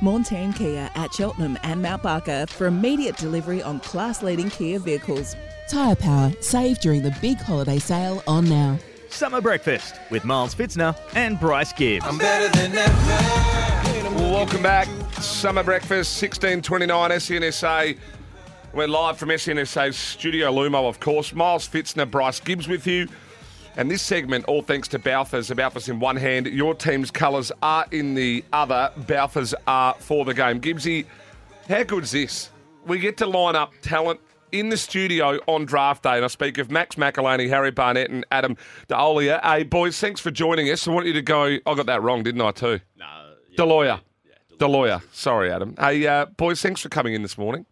Montane Kia at Cheltenham and Mount Barker for immediate delivery on class leading Kia vehicles. Tyre Power, save during the big holiday sale on now. Summer Breakfast with Miles Fitzner and Bryce Gibbs. Welcome back. Summer Breakfast, 1629 SNSA. We're live from SNSA's Studio Lumo, of course. Miles Fitzner, Bryce Gibbs with you. And this segment, all thanks to Balfours. Balfours in one hand, your team's colours are in the other. Balfours are for the game. Gibbsy, how good's this? We get to line up talent in the studio on draft day. And I speak of Max Michalanney, Harry Barnett, and Adam D'Aloia. Hey, boys, thanks for joining us. I want you to go. I got that wrong, didn't I, too? No. yeah, The lawyer. yeah. Sorry, Adam. Hey, uh, boys, thanks for coming in this morning.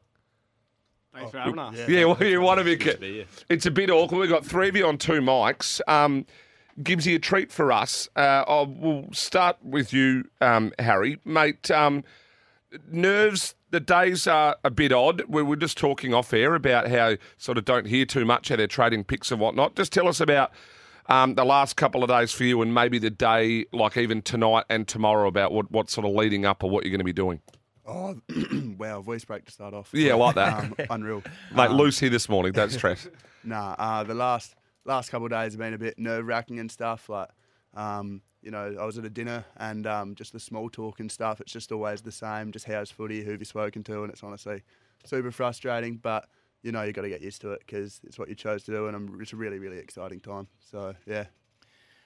Thanks for having us. Yeah, well, you want to be. Good to be here. It's a bit awkward. We've got three of you on two mics. Um, gives you a treat for us. Uh, I'll, we'll start with you, um, Harry, mate. Um, nerves. The days are a bit odd. We were just talking off air about how sort of don't hear too much how they're trading picks and whatnot. Just tell us about um, the last couple of days for you, and maybe the day, like even tonight and tomorrow, about what what's sort of leading up or what you're going to be doing. Oh, wow, voice break to start off. Yeah, like that. Um, unreal. Mate, Um, loose here this morning. Don't stress. Nah, uh, the last last couple of days have been a bit nerve wracking and stuff. Like, um, you know, I was at a dinner and um, just the small talk and stuff. It's just always the same. Just how's footy, who have you spoken to, and it's honestly super frustrating. But you know, you've got to get used to it because it's what you chose to do, and I'm, it's a really, really exciting time. So yeah,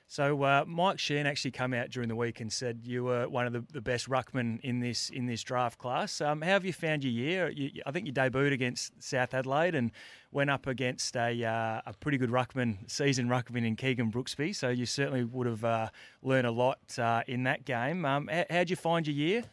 So uh, Mike Sheehan actually came out during the week and said you were one of the, the best ruckmen in this in this draft class. Um, how have you found your year? You, I think you debuted against South Adelaide and went up against a uh, a pretty good ruckman, seasoned ruckman in Keegan Brooksby. So you certainly would have uh, learned a lot uh, in that game. Um, how, how'd you find your year?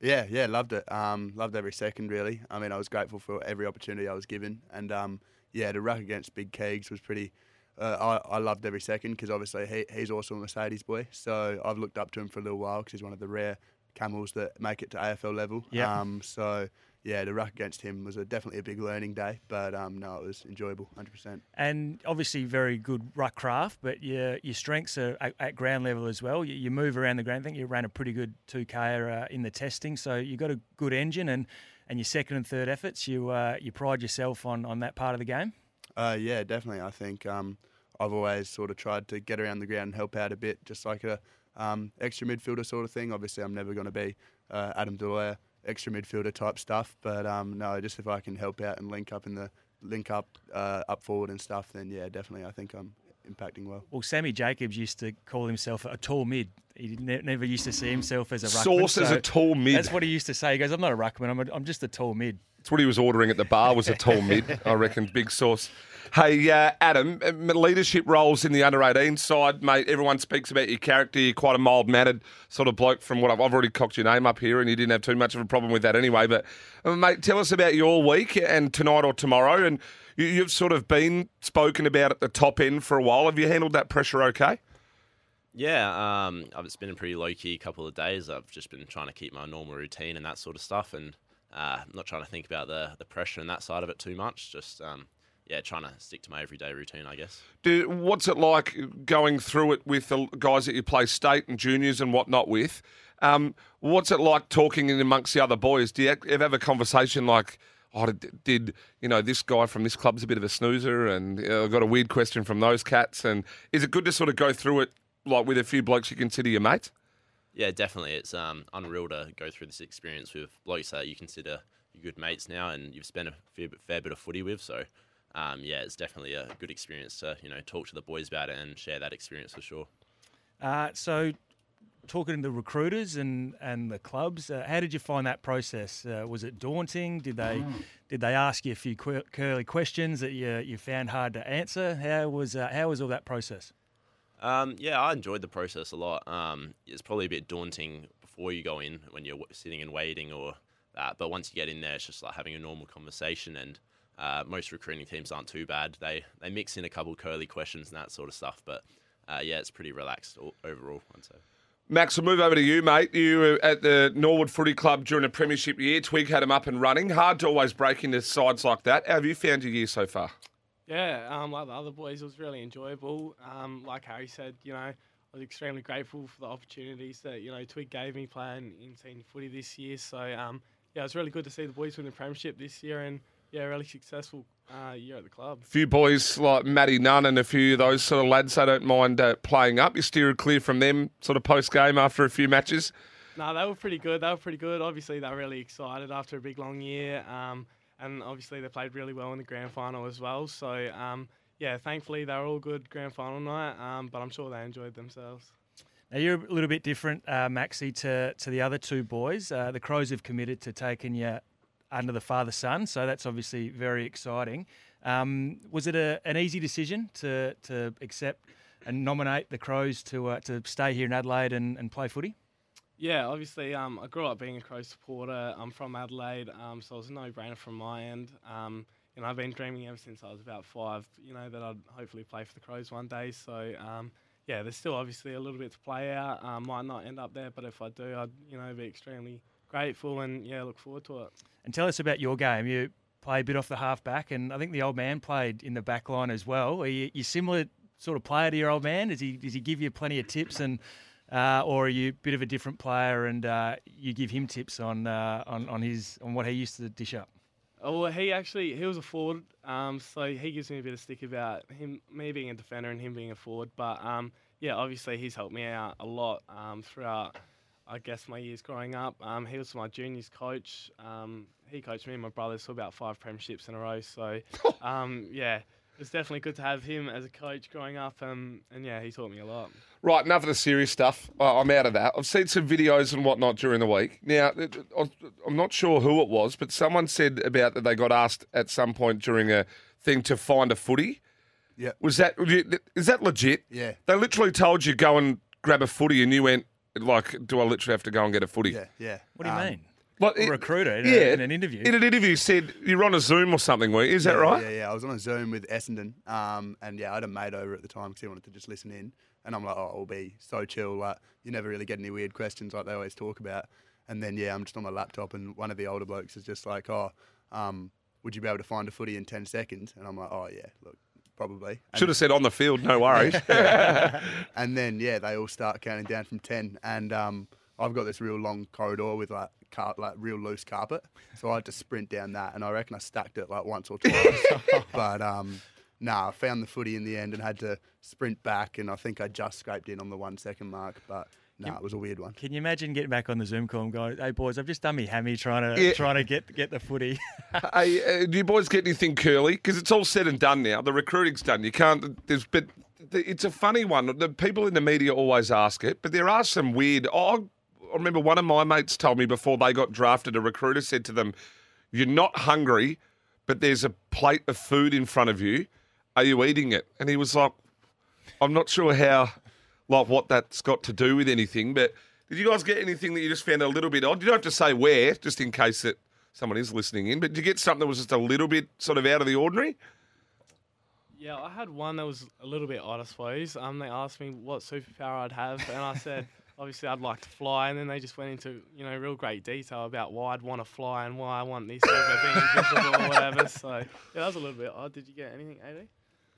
Yeah, yeah, loved it. Um, loved every second, really. I mean, I was grateful for every opportunity I was given, and um, yeah, to ruck against Big Keegs was pretty. Uh, I, I loved every second because obviously he, he's also a Mercedes boy, so I've looked up to him for a little while because he's one of the rare camels that make it to AFL level. Yep. Um, so yeah, the ruck against him was a, definitely a big learning day, but um, no, it was enjoyable, hundred percent. And obviously very good ruck craft, but your your strengths are at, at ground level as well. You, you move around the ground. I think you ran a pretty good two k uh, in the testing, so you got a good engine and. And your second and third efforts, you uh, you pride yourself on, on that part of the game. Uh, yeah, definitely. I think um, I've always sort of tried to get around the ground and help out a bit, just like a um, extra midfielder sort of thing. Obviously, I'm never going to be uh, Adam D'Aloia, extra midfielder type stuff, but um, no, just if I can help out and link up in the link up uh, up forward and stuff, then yeah, definitely. I think I'm impacting well. Well, Sammy Jacobs used to call himself a tall mid. He ne- never used to see himself as a ruckman. Source as so a tall mid. That's what he used to say. He goes, "I'm not a ruckman. I'm, a, I'm just a tall mid." That's what he was ordering at the bar was a tall mid, I reckon. Big sauce. Hey, uh, Adam, uh, leadership roles in the under 18 side, mate. Everyone speaks about your character. You're quite a mild mannered sort of bloke from what I've, I've already cocked your name up here, and you didn't have too much of a problem with that anyway. But, uh, mate, tell us about your week and tonight or tomorrow. And you, you've sort of been spoken about at the top end for a while. Have you handled that pressure okay? Yeah, um, I've- it's been a pretty low key couple of days. I've just been trying to keep my normal routine and that sort of stuff, and uh, not trying to think about the the pressure and that side of it too much. Just um, yeah, trying to stick to my everyday routine, I guess. Do, what's it like going through it with the guys that you play state and juniors and whatnot with? Um, what's it like talking in amongst the other boys? Do you ever have a conversation like, oh, did, did you know this guy from this club's a bit of a snoozer, and uh, I've got a weird question from those cats? And is it good to sort of go through it like with a few blokes you consider your mates? Yeah, definitely. It's um, unreal to go through this experience with blokes that you consider your good mates now, and you've spent a fair bit, fair bit of footy with. So, um, yeah, it's definitely a good experience to you know talk to the boys about it and share that experience for sure. Uh, so, talking to the recruiters and, and the clubs, uh, how did you find that process? Uh, was it daunting? Did they did they ask you a few curly questions that you you found hard to answer? How was uh, how was all that process? Um, yeah, I enjoyed the process a lot. Um, it's probably a bit daunting before you go in when you're sitting and waiting or that, but once you get in there, it's just like having a normal conversation. And uh, most recruiting teams aren't too bad. They they mix in a couple curly questions and that sort of stuff, but uh, yeah, it's pretty relaxed overall. I'd say. Max, we'll move over to you, mate. You were at the Norwood Footy Club during the Premiership year. Twig had him up and running. Hard to always break into sides like that. How have you found your year so far? Yeah, um, like the other boys, it was really enjoyable. Um, like Harry said, you know, I was extremely grateful for the opportunities that you know Twig gave me playing in senior footy this year. So um, yeah, it was really good to see the boys win the premiership this year, and yeah, really successful uh, year at the club. A few boys like Matty Nunn and a few of those sort of lads, they don't mind uh, playing up. You steer clear from them sort of post game after a few matches. No, they were pretty good. They were pretty good. Obviously, they were really excited after a big long year. Um, and obviously they played really well in the grand final as well. So um, yeah, thankfully they were all good grand final night. Um, but I'm sure they enjoyed themselves. Now you're a little bit different, uh, Maxi, to to the other two boys. Uh, the Crows have committed to taking you under the father son, so that's obviously very exciting. Um, was it a, an easy decision to to accept and nominate the Crows to uh, to stay here in Adelaide and, and play footy? Yeah, obviously, um, I grew up being a Crow supporter. I'm from Adelaide, um, so it was a no-brainer from my end. Um, you know, I've been dreaming ever since I was about five. You know that I'd hopefully play for the Crows one day. So um, yeah, there's still obviously a little bit to play out. Um, might not end up there, but if I do, I'd you know be extremely grateful and yeah, look forward to it. And tell us about your game. You play a bit off the half back, and I think the old man played in the back line as well. Are you, you similar sort of player to your old man? Does he does he give you plenty of tips and uh, or are you a bit of a different player and uh, you give him tips on, uh, on on his on what he used to dish up? Oh, well, he actually he was a forward, um, so he gives me a bit of stick about him, me being a defender and him being a forward. But um, yeah, obviously he's helped me out a lot um, throughout, I guess, my years growing up. Um, he was my juniors coach. Um, he coached me and my brothers for about five premierships in a row. So um, yeah, was definitely good to have him as a coach growing up. Um, and yeah, he taught me a lot. Right, enough of the serious stuff. I- I'm out of that. I've seen some videos and whatnot during the week. Now, it- I'm not sure who it was, but someone said about that they got asked at some point during a thing to find a footy. Yeah. Was that is that legit? Yeah. They literally told you go and grab a footy, and you went like, "Do I literally have to go and get a footy?" Yeah, yeah. What do you Um, mean? Like, A it- recruiter in, yeah, a, in an interview. In an interview, said you're on a Zoom or something. Were you? Is that yeah, right? Yeah, yeah. I was on a Zoom with Essendon, um, and yeah, I had a mate over at the time because he wanted to just listen in, and I'm like, oh, it'll be so chill. Like, you never really get any weird questions like they always talk about. And then yeah, I'm just on my laptop, and one of the older blokes is just like, oh, um, would you be able to find a footy in ten seconds? And I'm like, oh yeah, look, probably. And- Should have said on the field. No worries. and then yeah, they all start counting down from ten, and um, I've got this real long corridor with like car- like real loose carpet, so I had to sprint down that, and I reckon I stacked it like once or twice, but um, nah, I found the footy in the end and had to sprint back, and I think I just scraped in on the one second mark, but. Nah, it was a weird one. Can you imagine getting back on the Zoom call and going, "Hey boys, I've just done me hammy trying to Yeah. trying to get get the footy." hey, uh, do you boys get anything curly? Because it's all said and done now. The recruiting's done. You can't. There's but the- it's a funny one. The people in the media always ask it, but there are some weird. Oh, I remember one of my mates told me before they got drafted. A recruiter said to them, "You're not hungry, but there's a plate of food in front of you. Are you eating it?" And he was like, "I'm not sure how." Like what that's got to do with anything, but did you guys get anything that you just found a little bit odd? You don't have to say where, just in case that someone is listening in. But did you get something that was just a little bit sort of out of the ordinary? Yeah, I had one that was a little bit odd, I suppose. Um, they asked me what superpower I'd have, and I said obviously I'd like to fly, and then they just went into you know real great detail about why I'd want to fly and why I want this over being invisible or whatever. So yeah, that was a little bit odd. Did you get anything, AD?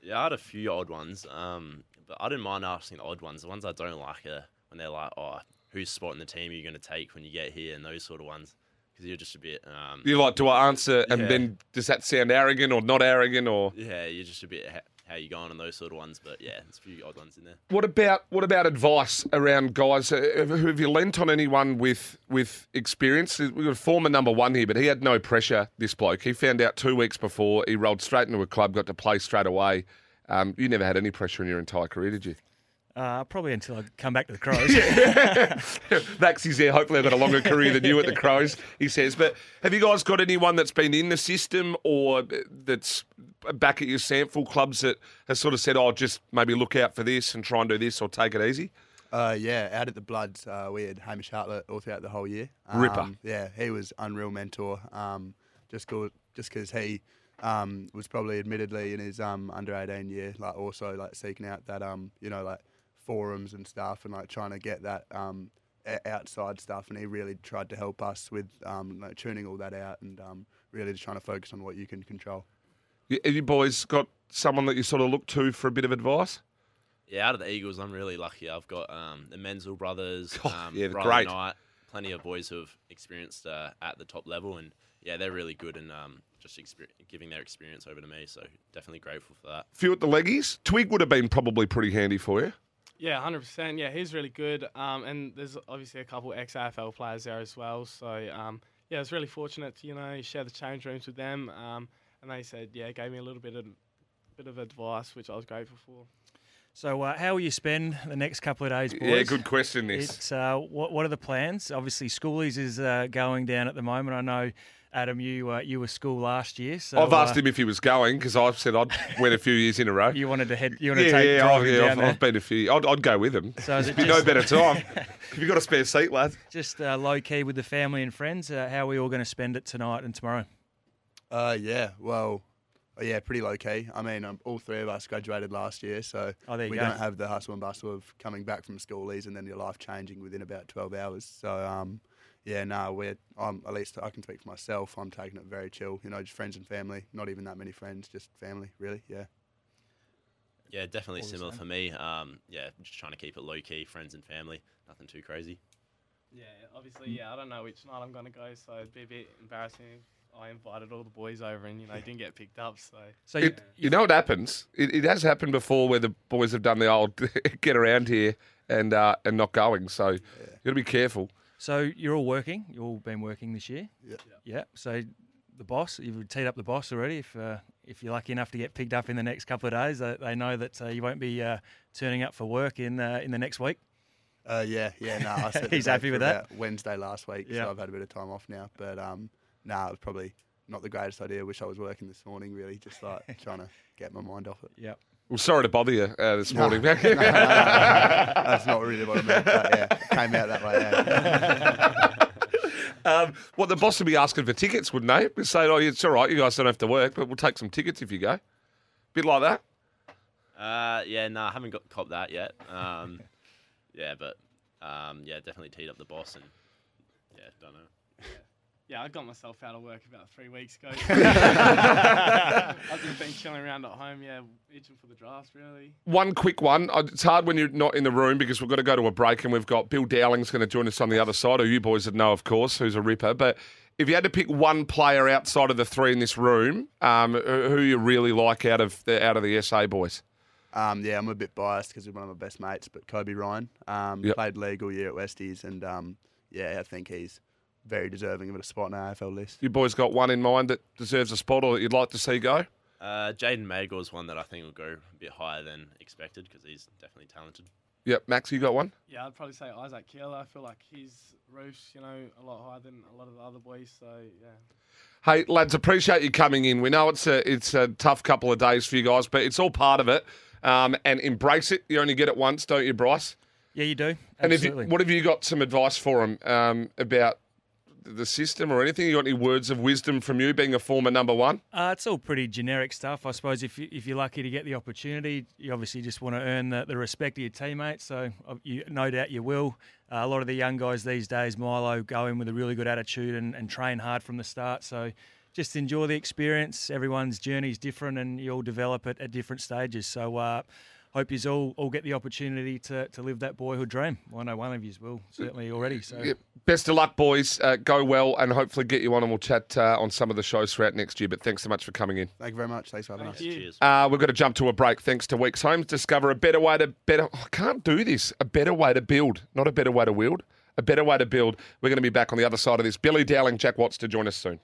Yeah, I had a few odd ones, um, but I didn't mind asking the odd ones. The ones I don't like are when they're like, "Oh, whose spot in the team are you going to take when you get here?" and those sort of ones, because you're just a bit, um, You're like, do I answer? And Yeah. then does that sound arrogant or not arrogant? Or yeah, you're just a bit ha- how you going on those sort of ones. But yeah, there's a few odd ones in there. what about what about advice around guys? Uh, Have you lent on anyone with with experience? We've got a former number one here, but he had no pressure. This bloke, he found out two weeks before. He rolled straight into a club, got to play straight away. Um, you never had any pressure in your entire career, did you? Uh, probably until I come back to the Crows. Maxie's there. Hopefully, I've got a longer career than you at the Crows, he says. But have you guys got anyone that's been in the system or that's back at your Sample clubs that has sort of said, oh, just maybe look out for this and try and do this or take it easy? Uh, yeah, out at the Bloods, uh, we had Hamish Hartlett all throughout the whole year. Ripper. Um, yeah, he was unreal mentor. Um, just cause, just because he um, was probably admittedly in his um, under 18 year, like also like seeking out that um, you know like forums and stuff and like trying to get that um, outside stuff. And he really tried to help us with um, like tuning all that out and um, really just trying to focus on what you can control. Have you boys got someone that you sort of look to for a bit of advice? Yeah, out of the Eagles, I'm really lucky. I've got um, the Menzel brothers, Oh, um, yeah, they're great. Knight, plenty of boys who have experienced uh, at the top level, and yeah, they're really good and um, just exper- giving their experience over to me. So definitely grateful for that. few at the leggies. Twig would have been probably pretty handy for you. Yeah, hundred percent. Yeah, he's really good. Um, and there's obviously a couple ex AFL players there as well. So um, yeah, I was really fortunate to you know share the change rooms with them. Um, and they said yeah, gave me a little bit of bit of advice, which I was grateful for. so, uh, how will you spend the next couple of days, boys? Yeah, good question, this. It's uh, what what are the plans? Obviously, schoolies is uh, going down at the moment. I know, Adam, you uh, you were school last year, so I've asked uh, him if he was going because I've said I'd went a few years in a row. You wanted to head. You wanted yeah, to take yeah, drive I've, yeah, down I've, there. I've been a few. I'd, I'd go with him. So is it Be no better time. Have you got a spare seat, lad? Just uh, low key with the family and friends. Uh, how are we all going to spend it tonight and tomorrow? Uh, yeah, well, uh, yeah, pretty low key. I mean, um, all three of us graduated last year, so Oh, we go. don't have the hustle and bustle of coming back from schoolies and then your life changing within about 12 hours. So, um, yeah, no, we're, I'm, at least I can speak for myself. I'm taking it very chill, you know, just friends and family. Not even that many friends, just family, really, yeah. Yeah, definitely All similar for me. Um, yeah, just trying to keep it low key, friends and family, nothing too crazy. Yeah, obviously, yeah, I don't know which night I'm gonna go, so it'd be a bit embarrassing I invited all the boys over and you know didn't get picked up. So So you, It, you know what happens? It, it has happened before where the boys have done the old get around here and uh, and not going. So you got to be careful. So you're all working. You've all been working this year. Yeah. Yeah. So the boss, you've teed up the boss already. If uh, if you're lucky enough to get picked up in the next couple of days, they, they know that uh, you won't be uh, turning up for work in uh, in the next week. Uh, yeah, yeah, no, I set the He's happy with that? Wednesday last week, Yeah. so I've had a bit of time off now. But um, no, it was probably not the greatest idea. Wish I was working this morning, really, just like trying to get my mind off it. Yep. Well, sorry to bother you uh, this morning. no, no, no, no. That's not really what I meant, but yeah, came out that way. Yeah. um, well, the boss would be asking for tickets, wouldn't they? Be saying, "Oh, it's all right. You guys don't have to work, but we'll take some tickets if you go." Bit like that. Uh, yeah, no, I haven't got cop that yet. Um, yeah, but um, yeah, definitely teed up the boss and yeah, don't know. Yeah, I got myself out of work about three weeks ago. I've just been chilling around at home, yeah, itching for the draft, really. One quick one. Uh, It's hard when you're not in the room because we've got to go to a break and we've got Bill Dowling's going to join us on the other side, who you boys would know, of course, who's a ripper. But if you had to pick one player outside of the three in this room, um, who who you really like out of the out of the SA boys? Um, yeah, I'm a bit biased because he's one of my best mates, but Kobe Ryan um, Yep. played league all year at Westies, and um, yeah, I think he's very deserving of a spot in our AFL list. You boys got one in mind that deserves a spot or that you'd like to see go? Uh, Jaden Magor is one that I think will go a bit higher than expected because he's definitely talented. Yep, Max, you got one? Yeah, I'd probably say Isaac Keeler. I feel like his roof's, you know, a lot higher than a lot of the other boys. So yeah. Hey lads, appreciate you coming in. We know it's a it's a tough couple of days for you guys, but it's all part of it. Um, and embrace it. You only get it once, don't you, Bryce? Yeah, you do. And if you, Absolutely. what have you got some advice for them um, about the system or anything? You got any words of wisdom from you, being a former number one? Uh, it's all pretty generic stuff. I suppose if, you, if you're lucky to get the opportunity, you obviously just want to earn the, the respect of your teammates. So uh, you, no doubt you will. Uh, a lot of the young guys these days, Milo, go in with a really good attitude and, and train hard from the start. So just enjoy the experience. Everyone's journey is different and you all develop it at different stages. So uh, hope you all, all get the opportunity to, to live that boyhood dream. Well, I know one of you will, certainly already. So Yeah. Best of luck, boys. Uh, go well, and hopefully get you on, and we'll chat uh, on some of the shows throughout next year. But thanks so much for coming in. Thank you very much. Thanks for having Thank us. you. Cheers. Uh, we've got to jump to a break. Thanks to Weeks Homes. Discover a better way to better. I can't do this. A better way to build, not a better way to wield. A better way to build. We're going to be back on the other side of this. Billy Dowling, Jack Watts to join us soon.